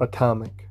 atomic.